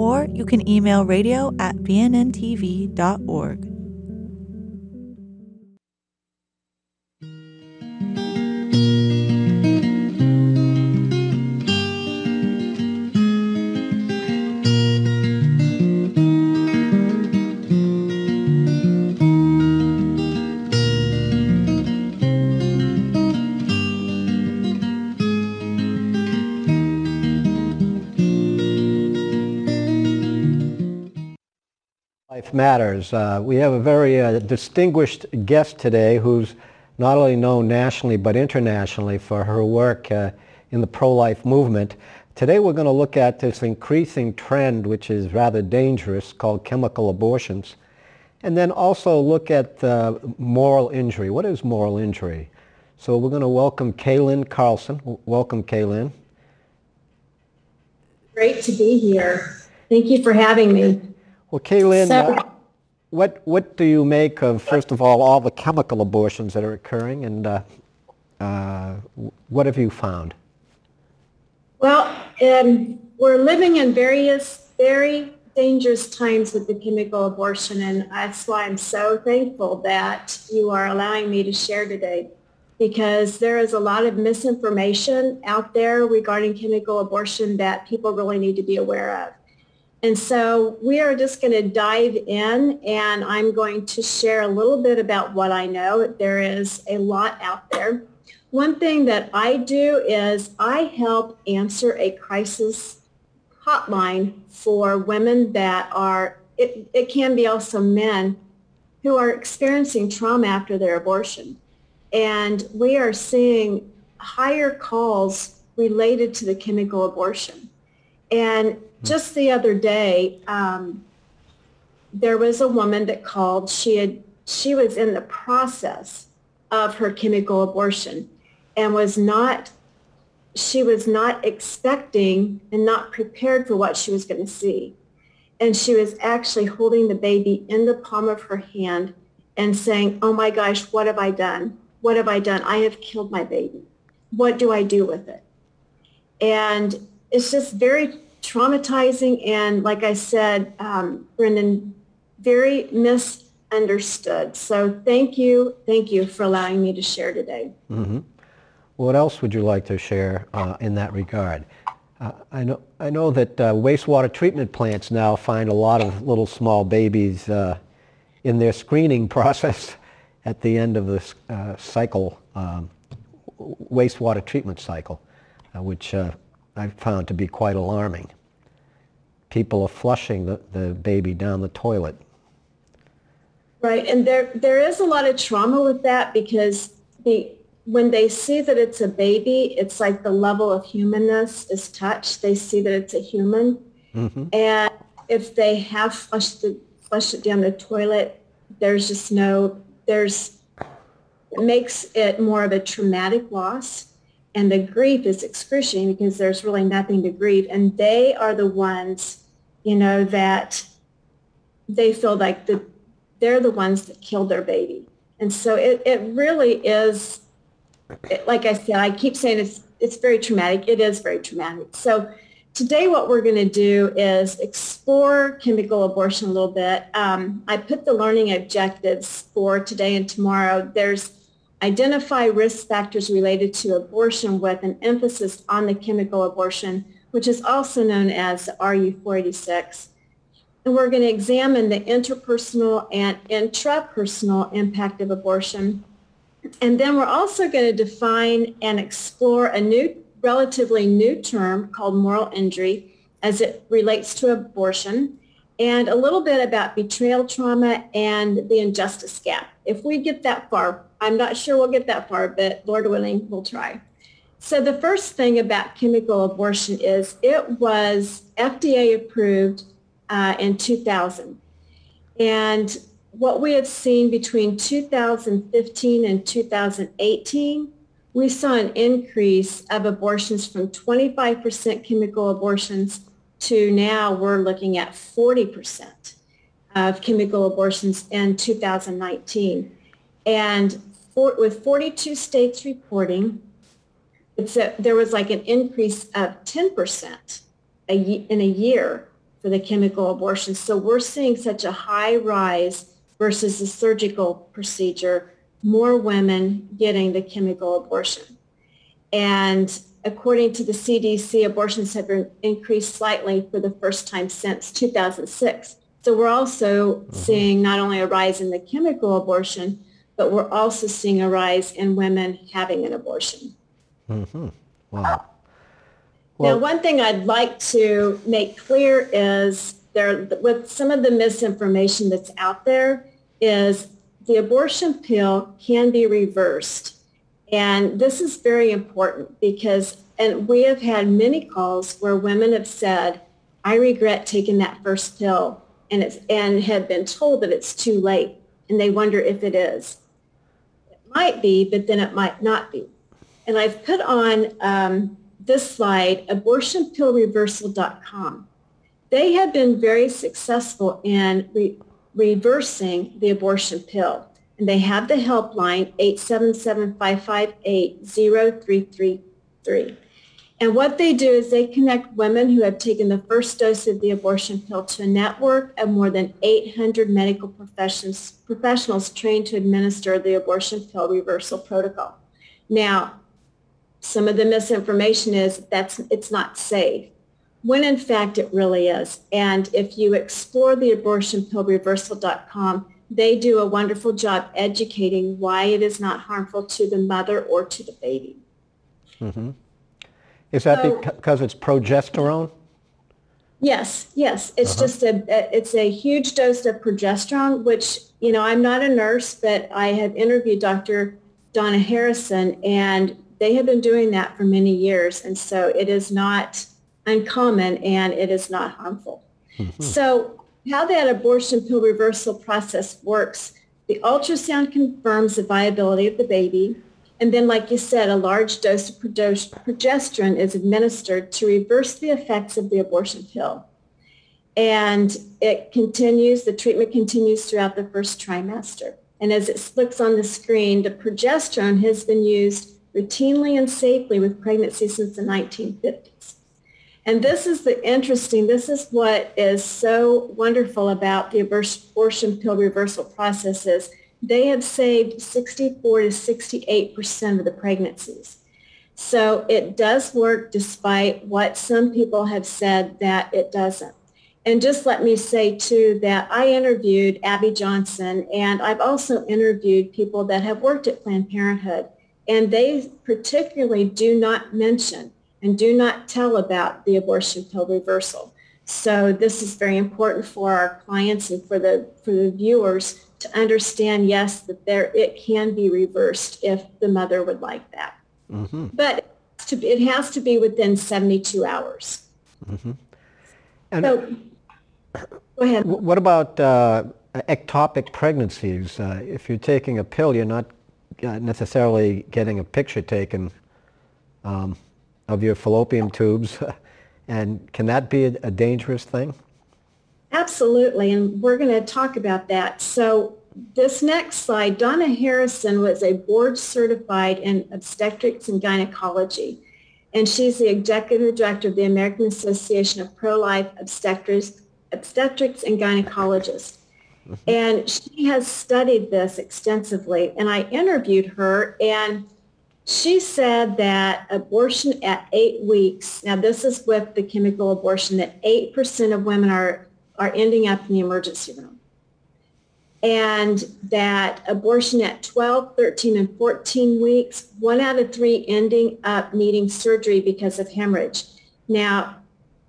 or you can email radio at bnntv.org. Matters. Uh, we have a very uh, distinguished guest today who's not only known nationally but internationally for her work uh, in the pro-life movement. Today we're going to look at this increasing trend, which is rather dangerous, called chemical abortions. And then also look at the moral injury. What is moral injury? So we're going to welcome Kaylin Carlson. Welcome, Kaylin. Great to be here. Thank you for having me. Well, Kaylin, so, uh, what what do you make of first of all all the chemical abortions that are occurring, and uh, uh, what have you found? Well, um, we're living in various very dangerous times with the chemical abortion, and that's why I'm so thankful that you are allowing me to share today because there is a lot of misinformation out there regarding chemical abortion that people really need to be aware of. And so we are just going to dive in and I'm going to share a little bit about what I know. There is a lot out there. One thing that I do is I help answer a crisis hotline for women that are, it, it can be also men who are experiencing trauma after their abortion. And we are seeing higher calls related to the chemical abortion. And just the other day, um, there was a woman that called. She had she was in the process of her chemical abortion and was not she was not expecting and not prepared for what she was going to see. And she was actually holding the baby in the palm of her hand and saying, oh my gosh, what have I done? What have I done? I have killed my baby. What do I do with it? And it's just very traumatizing and, like I said, um, Brendan, very misunderstood. So thank you, thank you for allowing me to share today. Mm-hmm. What else would you like to share uh, in that regard? Uh, I know I know that uh, wastewater treatment plants now find a lot of little small babies uh, in their screening process at the end of the uh, cycle, um, wastewater treatment cycle, uh, which I found to be quite alarming. People are flushing the, the baby down the toilet. Right, and there there is a lot of trauma with that because the when they see that it's a baby, it's like the level of humanness is touched. They see that it's a human, mm-hmm. and if they have flushed the flushed it down the toilet, there's just no there's it makes it more of a traumatic loss and the grief is excruciating because there's really nothing to grieve. And they are the ones you know that they feel like the, they're the ones that killed their baby. And so it, it really is it, like i said i keep saying it's it's very traumatic. It is very traumatic. So today what we're going to do is explore chemical abortion a little bit. Um, i put the learning objectives for today and tomorrow. There's identify risk factors related to abortion with an emphasis on the chemical abortion, which is also known as RU486. And we're going to examine the interpersonal and intrapersonal impact of abortion. And then we're also going to define and explore a new, relatively new term called moral injury as it relates to abortion and a little bit about betrayal trauma and the injustice gap. If we get that far, I'm not sure we'll get that far, but Lord willing, we'll try. So the first thing about chemical abortion is it was FDA approved uh, in 2000. And what we have seen between 2015 and 2018, we saw an increase of abortions from 25% chemical abortions to now we're looking at 40% of chemical abortions in 2019. And for, with 42 states reporting, a, there was like an increase of 10% a, in a year for the chemical abortions. So we're seeing such a high rise versus the surgical procedure, more women getting the chemical abortion. And according to the CDC, abortions have increased slightly for the first time since 2006. So we're also mm-hmm. seeing not only a rise in the chemical abortion, but we're also seeing a rise in women having an abortion. Mm-hmm. Wow. Well, now, one thing I'd like to make clear is there, with some of the misinformation that's out there, is the abortion pill can be reversed. And this is very important because, and we have had many calls where women have said, I regret taking that first pill and it's, and have been told that it's too late and they wonder if it is. It might be, but then it might not be. And I've put on um, this slide, abortionpillreversal.com. They have been very successful in re- reversing the abortion pill. And they have the helpline 877-558-0333. And what they do is they connect women who have taken the first dose of the abortion pill to a network of more than 800 medical professionals trained to administer the abortion pill reversal protocol. Now, some of the misinformation is that's it's not safe when in fact it really is. And if you explore the abortionpillreversal.com, they do a wonderful job educating why it is not harmful to the mother or to the baby. Mm-hmm. Is that so, because it's progesterone? Yes, yes. It's uh-huh. just a it's a huge dose of progesterone, which you know I'm not a nurse, but I have interviewed Dr. Donna Harrison, and they have been doing that for many years, and so it is not uncommon and it is not harmful. Mm-hmm. So how that abortion pill reversal process works, the ultrasound confirms the viability of the baby. And then, like you said, a large dose of progesterone is administered to reverse the effects of the abortion pill. And it continues, the treatment continues throughout the first trimester. And as it looks on the screen, the progesterone has been used routinely and safely with pregnancy since the 1950s. And this is the interesting, this is what is so wonderful about the abortion pill reversal processes. They have saved 64 to 68% of the pregnancies. So it does work despite what some people have said that it doesn't. And just let me say too that I interviewed Abby Johnson and I've also interviewed people that have worked at Planned Parenthood and they particularly do not mention and do not tell about the abortion pill reversal. So this is very important for our clients and for the for the viewers to understand, yes, that there it can be reversed if the mother would like that. Mm-hmm. But to, it has to be within 72 hours. Mm-hmm. And so, go ahead. What about uh, ectopic pregnancies? Uh, if you're taking a pill, you're not uh, necessarily getting a picture taken. Um, of your fallopian tubes. and can that be a, a dangerous thing? Absolutely, and we're going to talk about that. So this next slide, Donna Harrison was a board certified in obstetrics and gynecology, and she's the executive director of the American Association of Pro-Life Obstetrics, Obstetrics and Gynecologists. Mm-hmm. And she has studied this extensively, and I interviewed her, and she said that abortion at eight weeks, now this is with the chemical abortion, that 8% of women are, are ending up in the emergency room. And that abortion at 12, 13, and 14 weeks, one out of three ending up needing surgery because of hemorrhage. Now,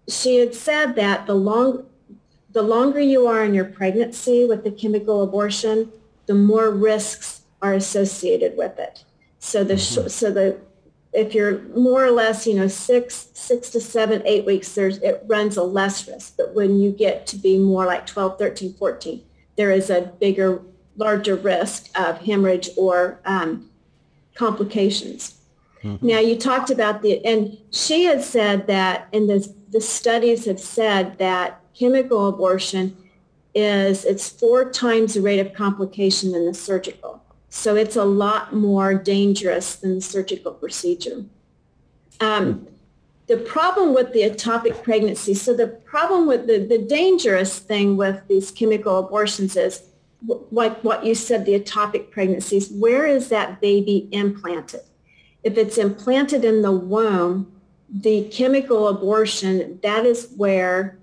she had said that the, long, the longer you are in your pregnancy with the chemical abortion, the more risks are associated with it. So the mm-hmm. so the if you're more or less, you know, six six to seven, eight weeks, there's it runs a less risk. But when you get to be more like 12, 13, 14, there is a bigger, larger risk of hemorrhage or um, complications. Mm-hmm. Now you talked about the, and she had said that, and the, the studies have said that chemical abortion is, it's four times the rate of complication than the surgical. So it's a lot more dangerous than the surgical procedure. Um, the problem with the ectopic pregnancy, so the problem with the, the dangerous thing with these chemical abortions is like what you said, the ectopic pregnancies, where is that baby implanted? If it's implanted in the womb, the chemical abortion, that is where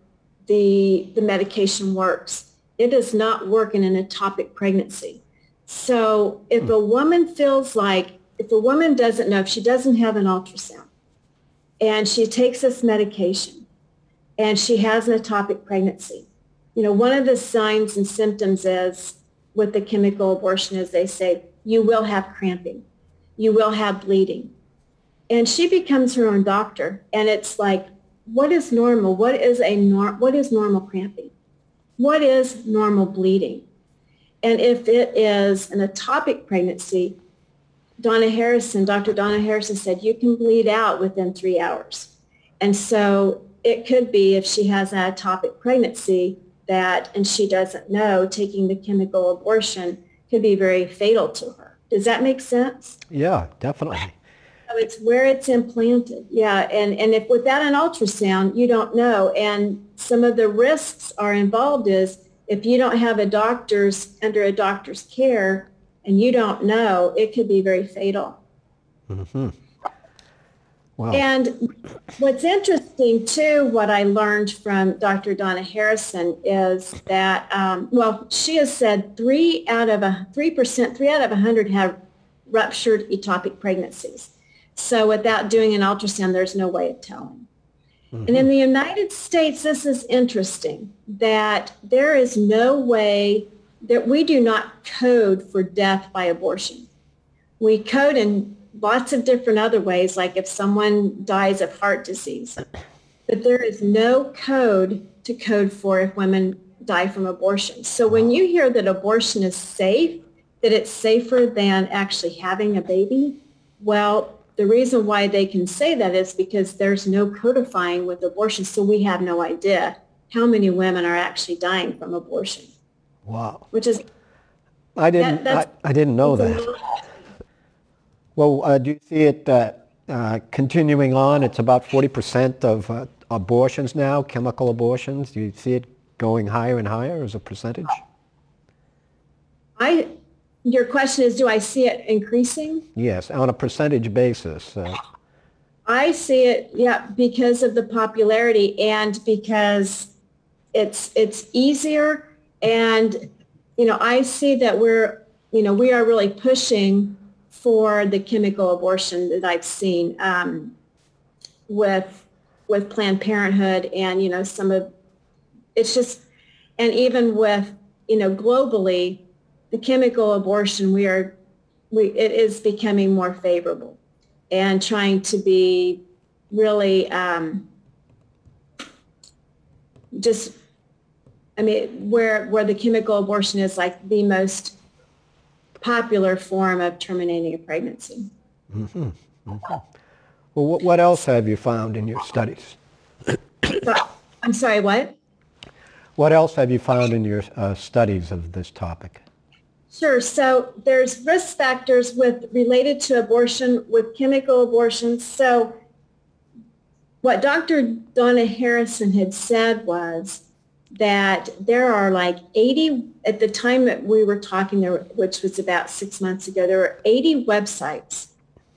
the, the medication works. It does not work in an ectopic pregnancy. So if hmm. a woman feels like, if a woman doesn't know, if she doesn't have an ultrasound and she takes this medication and she has an ectopic pregnancy, you know, one of the signs and symptoms is with the chemical abortion is they say, you will have cramping you will have bleeding. And she becomes her own doctor. And it's like, what is normal? What is a nor- what is normal cramping? What is normal bleeding? And if it is an ectopic pregnancy, Donna Harrison, Dr. Donna Harrison said you can bleed out within three hours. And so it could be if she has an ectopic pregnancy that, and she doesn't know, taking the chemical abortion could be very fatal to her. Does that make sense? Yeah, definitely. So it's where it's implanted. Yeah, and, and if without an ultrasound, you don't know. And some of the risks are involved is if you don't have a doctor's under a doctor's care and you don't know, it could be very fatal. Mm-hmm. Wow. And what's interesting too, what I learned from Dr. Donna Harrison is that, um, well, she has said three out of a three percent, three out of a hundred have ruptured ectopic pregnancies. So without doing an ultrasound, there's no way of telling. Mm-hmm. And in the United States, this is interesting that there is no way that we do not code for death by abortion. We code in lots of different other ways, like if someone dies of heart disease. But there is no code to code for if women die from abortion. So when you hear that abortion is safe, that it's safer than actually having a baby, well, the reason why they can say that is because there's no codifying with abortion. So we have no idea how many women are actually dying from abortion. Wow. Which is I didn't that, I, I, didn't know that. Well, uh, do you see it uh, uh, continuing on? It's about 40% of uh, abortions now, chemical abortions. Do you see it going higher and higher as a percentage? I, your question is, do I see it increasing? Yes, on a percentage basis. Uh. I see it, yeah, because of the popularity and because it's it's easier and you know I see that we're you know we are really pushing for the chemical abortion that I've seen um, with with Planned Parenthood and you know some of it's just and even with you know globally the chemical abortion we are we it is becoming more favorable and trying to be really um, just I mean where where the chemical abortion is like the most popular form of terminating a pregnancy. Mm-hmm. Mm-hmm. Well, what, what else have you found in your studies? I'm sorry, what? What else have you found in your uh, studies of this topic? Sure. So there's risk factors with related to abortion with chemical abortions. So what Dr. Donna Harrison had said was that there are like 80 at the time that we were talking there which was about six months ago there were 80 websites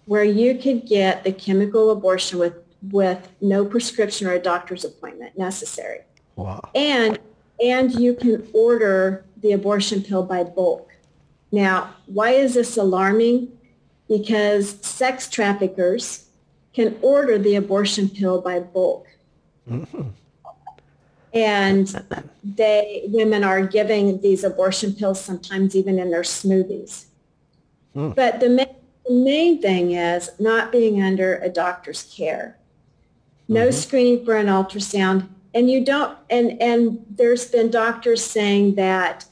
where you could get the chemical abortion with with no prescription or a doctor's appointment necessary wow. and and you can order the abortion pill by bulk now why is this alarming because sex traffickers can order the abortion pill by bulk mm-hmm and they women are giving these abortion pills sometimes even in their smoothies. Hmm. But the main, the main thing is not being under a doctor's care. No mm-hmm. screening for an ultrasound. And you don't and and there's been doctors saying that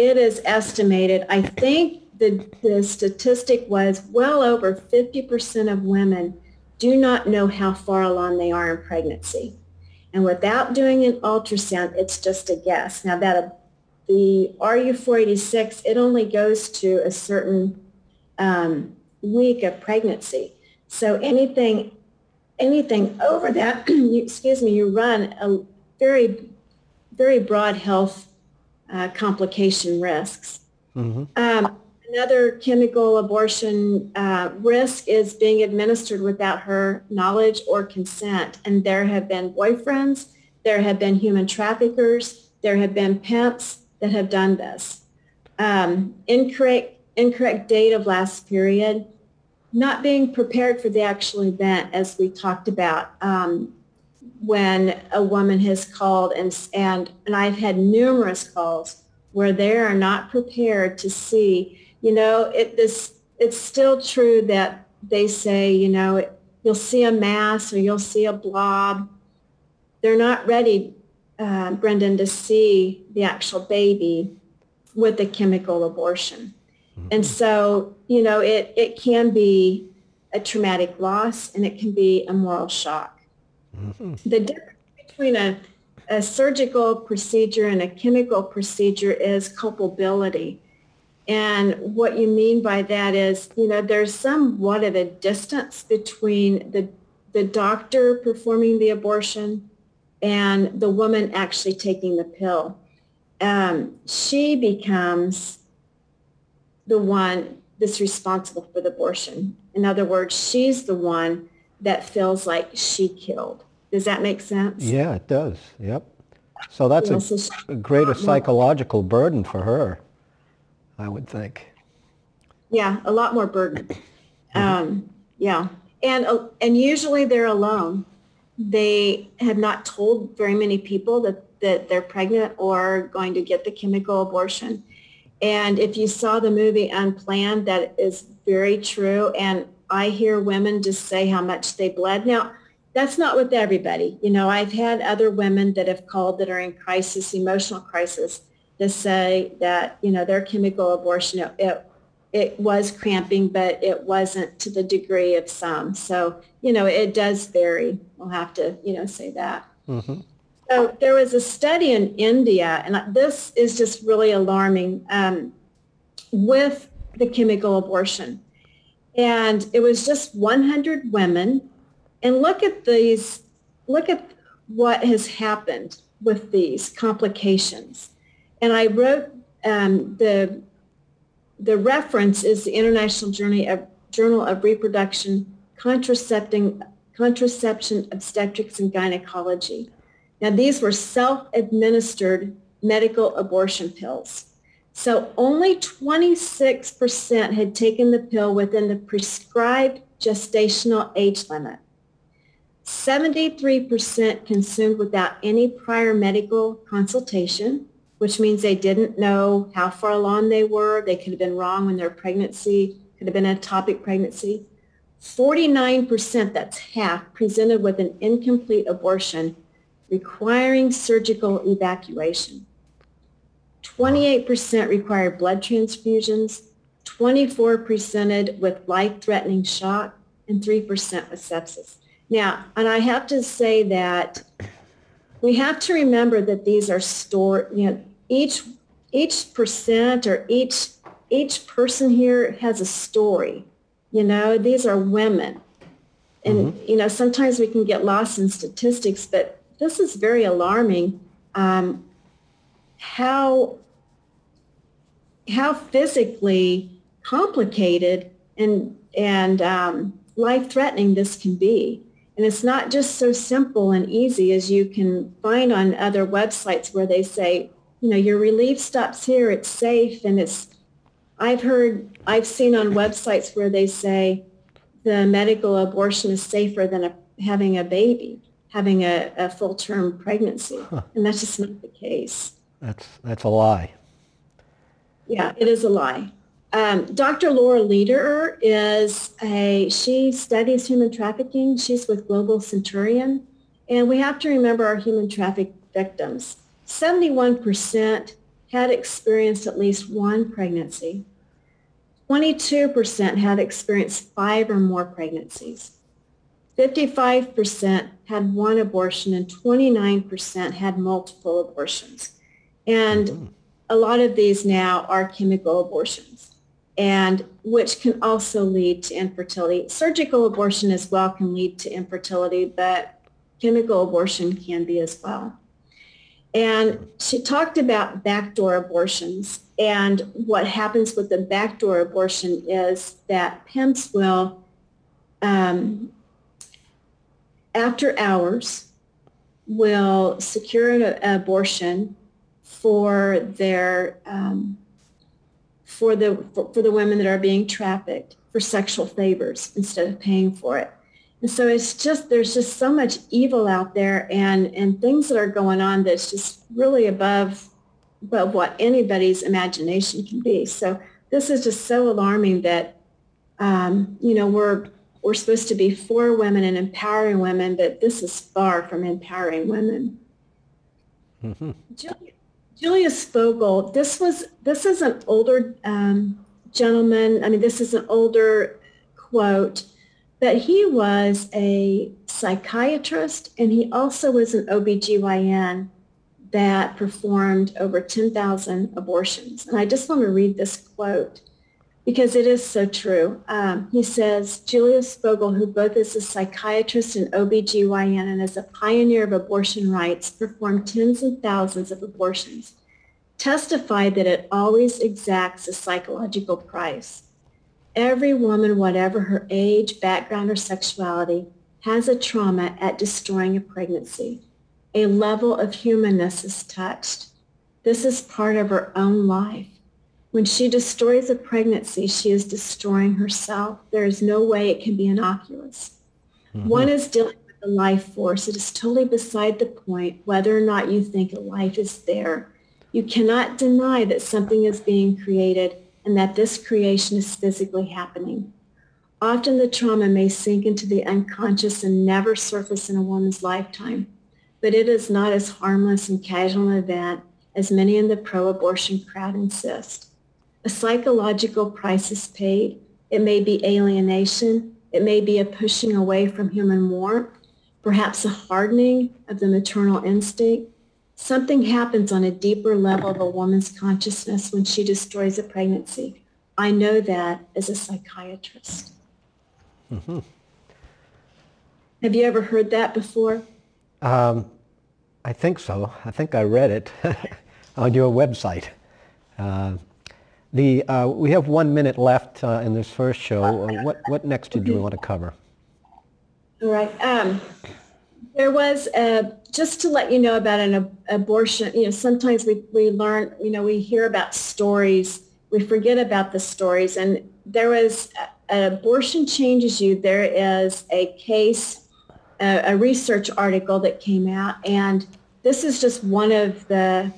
it is estimated, I think the, the statistic was well over 50% of women do not know how far along they are in pregnancy. And without doing an ultrasound, it's just a guess. Now that the RU486, it only goes to a certain um, week of pregnancy. So anything, anything over that, you, excuse me, you run a very, very broad health uh, complication risks. Mm-hmm. Um, another chemical abortion uh, risk is being administered without her knowledge or consent. And there have been boyfriends, there have been human traffickers, there have been pimps that have done this. Um, incorrect, incorrect date of last period, not being prepared for the actual event, as we talked about. Um, when a woman has called and, and, and I've had numerous calls where they are not prepared to see, you know, it, this, it's still true that they say, you know, it, you'll see a mass or you'll see a blob. They're not ready, uh, Brendan, to see the actual baby with the chemical abortion. Mm-hmm. And so, you know, it, it can be a traumatic loss and it can be a moral shock. The difference between a, a surgical procedure and a chemical procedure is culpability. And what you mean by that is, you know, there's somewhat of a distance between the, the doctor performing the abortion and the woman actually taking the pill. Um, she becomes the one that's responsible for the abortion. In other words, she's the one that feels like she killed. Does that make sense? Yeah, it does. Yep. So that's a, a greater psychological burden for her, I would think. Yeah, a lot more burden. Mm-hmm. Um, yeah, and uh, and usually they're alone. They have not told very many people that that they're pregnant or going to get the chemical abortion. And if you saw the movie Unplanned, that is very true. And I hear women just say how much they bled. Now, that's not with everybody. You know, I've had other women that have called that are in crisis, emotional crisis, to say that, you know, their chemical abortion, it, it, was cramping, but it wasn't to the degree of some. So, you know, it does vary. We'll have to, you know, say that. Mm-hmm. So there was a study in India, and this is just really alarming, um, with the chemical abortion. And it was just 100 women and look at these, look at what has happened with these complications. And I wrote um, the, the reference is the International Journal of, Journal of Reproduction, Contracepting, Contraception, Obstetrics, and Gynecology. Now, these were self-administered medical abortion pills. So only 26% had taken the pill within the prescribed gestational age limit. 73% consumed without any prior medical consultation, which means they didn't know how far along they were. They could have been wrong when their pregnancy could have been a ectopic pregnancy. 49%, that's half, presented with an incomplete abortion requiring surgical evacuation. 28% required blood transfusions, 24 presented with life-threatening shock, and 3% with sepsis. Now, and I have to say that we have to remember that these are stored, you know, each, each percent or each, each person here has a story. You know, these are women. And, mm-hmm. you know, sometimes we can get lost in statistics, but this is very alarming. Um, how, how physically complicated and, and um, life-threatening this can be. And it's not just so simple and easy as you can find on other websites where they say, you know, your relief stops here, it's safe, and it's, I've heard, I've seen on websites where they say the medical abortion is safer than a, having a baby, having a, a full-term pregnancy. Huh. And that's just not the case. That's, that's a lie. Yeah, it is a lie. Um, Dr. Laura Lederer is a, she studies human trafficking. She's with Global Centurion. And we have to remember our human traffic victims. 71% had experienced at least one pregnancy. 22% had experienced five or more pregnancies. 55% had one abortion and 29% had multiple abortions. And mm-hmm. a lot of these now are chemical abortions and which can also lead to infertility. Surgical abortion as well can lead to infertility, but chemical abortion can be as well. And she talked about backdoor abortions. And what happens with the backdoor abortion is that pimps will, um, after hours, will secure an, abortion for their um, for the for, for the women that are being trafficked for sexual favors instead of paying for it. And so it's just, there's just so much evil out there and, and things that are going on that's just really above, above what anybody's imagination can be. So this is just so alarming that, um, you know, we're, we're supposed to be for women and empowering women, but this is far from empowering women. Mm-hmm. Julia, Julius Fogel, this was, this is an older um, gentleman. I mean, this is an older quote but he was a psychiatrist and he also was an OBGYN that performed over 10,000 abortions. And I just want to read this quote because it is so true. Um, he says, Julius Fogel, who both is a psychiatrist and OBGYN and is a pioneer of abortion rights, performed tens of thousands of abortions, testified that it always exacts a psychological price. Every woman, whatever her age, background, or sexuality, has a trauma at destroying a pregnancy. A level of humanness is touched. This is part of her own life. When she destroys a pregnancy, she is destroying herself. There is no way it can be innocuous. Mm-hmm. One is dealing with the life force. It is totally beside the point whether or not you think a life is there. You cannot deny that something is being created and that this creation is physically happening. Often the trauma may sink into the unconscious and never surface in a woman's lifetime, but it is not as harmless and casual an event as many in the pro-abortion crowd insist. A psychological price is paid. It may be alienation. It may be a pushing away from human warmth, perhaps a hardening of the maternal instinct, Something happens on a deeper level of a woman's consciousness when she destroys a pregnancy. I know that as a psychiatrist. Mm-hmm. Have you ever heard that before? Um, I think so. I think I read it on your website. Uh, the, uh, we have one minute left uh, in this first show. Uh, what, what next do you want to cover? All right. Um, there was a, just to let you know about an ab- abortion, you know, sometimes we, we learn, you know, we hear about stories, we forget about the stories. And there was an abortion changes you. There is a case, a, a research article that came out. And this is just one of the,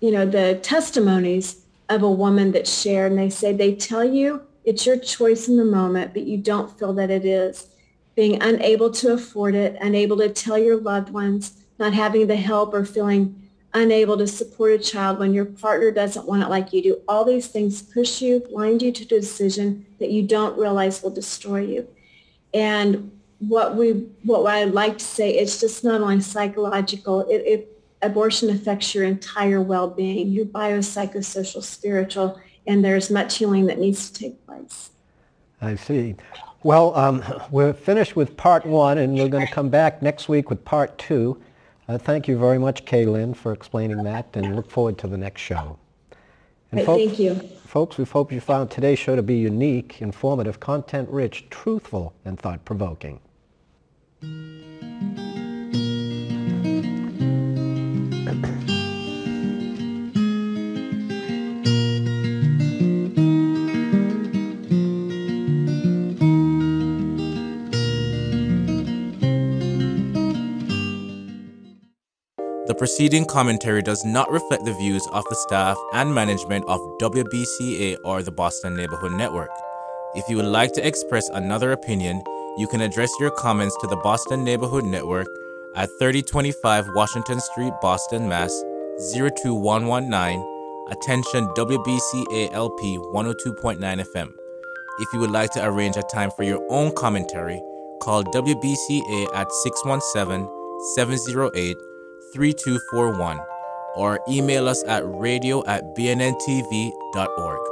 you know, the testimonies of a woman that shared. And they say, they tell you it's your choice in the moment, but you don't feel that it is being unable to afford it, unable to tell your loved ones, not having the help or feeling unable to support a child when your partner doesn't want it like you do. All these things push you, blind you to a decision that you don't realize will destroy you. And what we, what I'd like to say, it's just not only psychological, it, it abortion affects your entire well-being, your biopsychosocial, spiritual, and there's much healing that needs to take place. I see. Well, um, we're finished with part one, and we're going to come back next week with part two. Uh, thank you very much, Kaylin, for explaining that, and look forward to the next show. And right, folks, thank you. Folks, we hope you found today's show to be unique, informative, content-rich, truthful, and thought-provoking. Preceding commentary does not reflect the views of the staff and management of WBCA or the Boston Neighborhood Network. If you would like to express another opinion, you can address your comments to the Boston Neighborhood Network at 3025 Washington Street, Boston, Mass. 02119. Attention WBCA LP 102.9 FM. If you would like to arrange a time for your own commentary, call WBCA at 617 708 3241 or email us at radio at bnntv.org.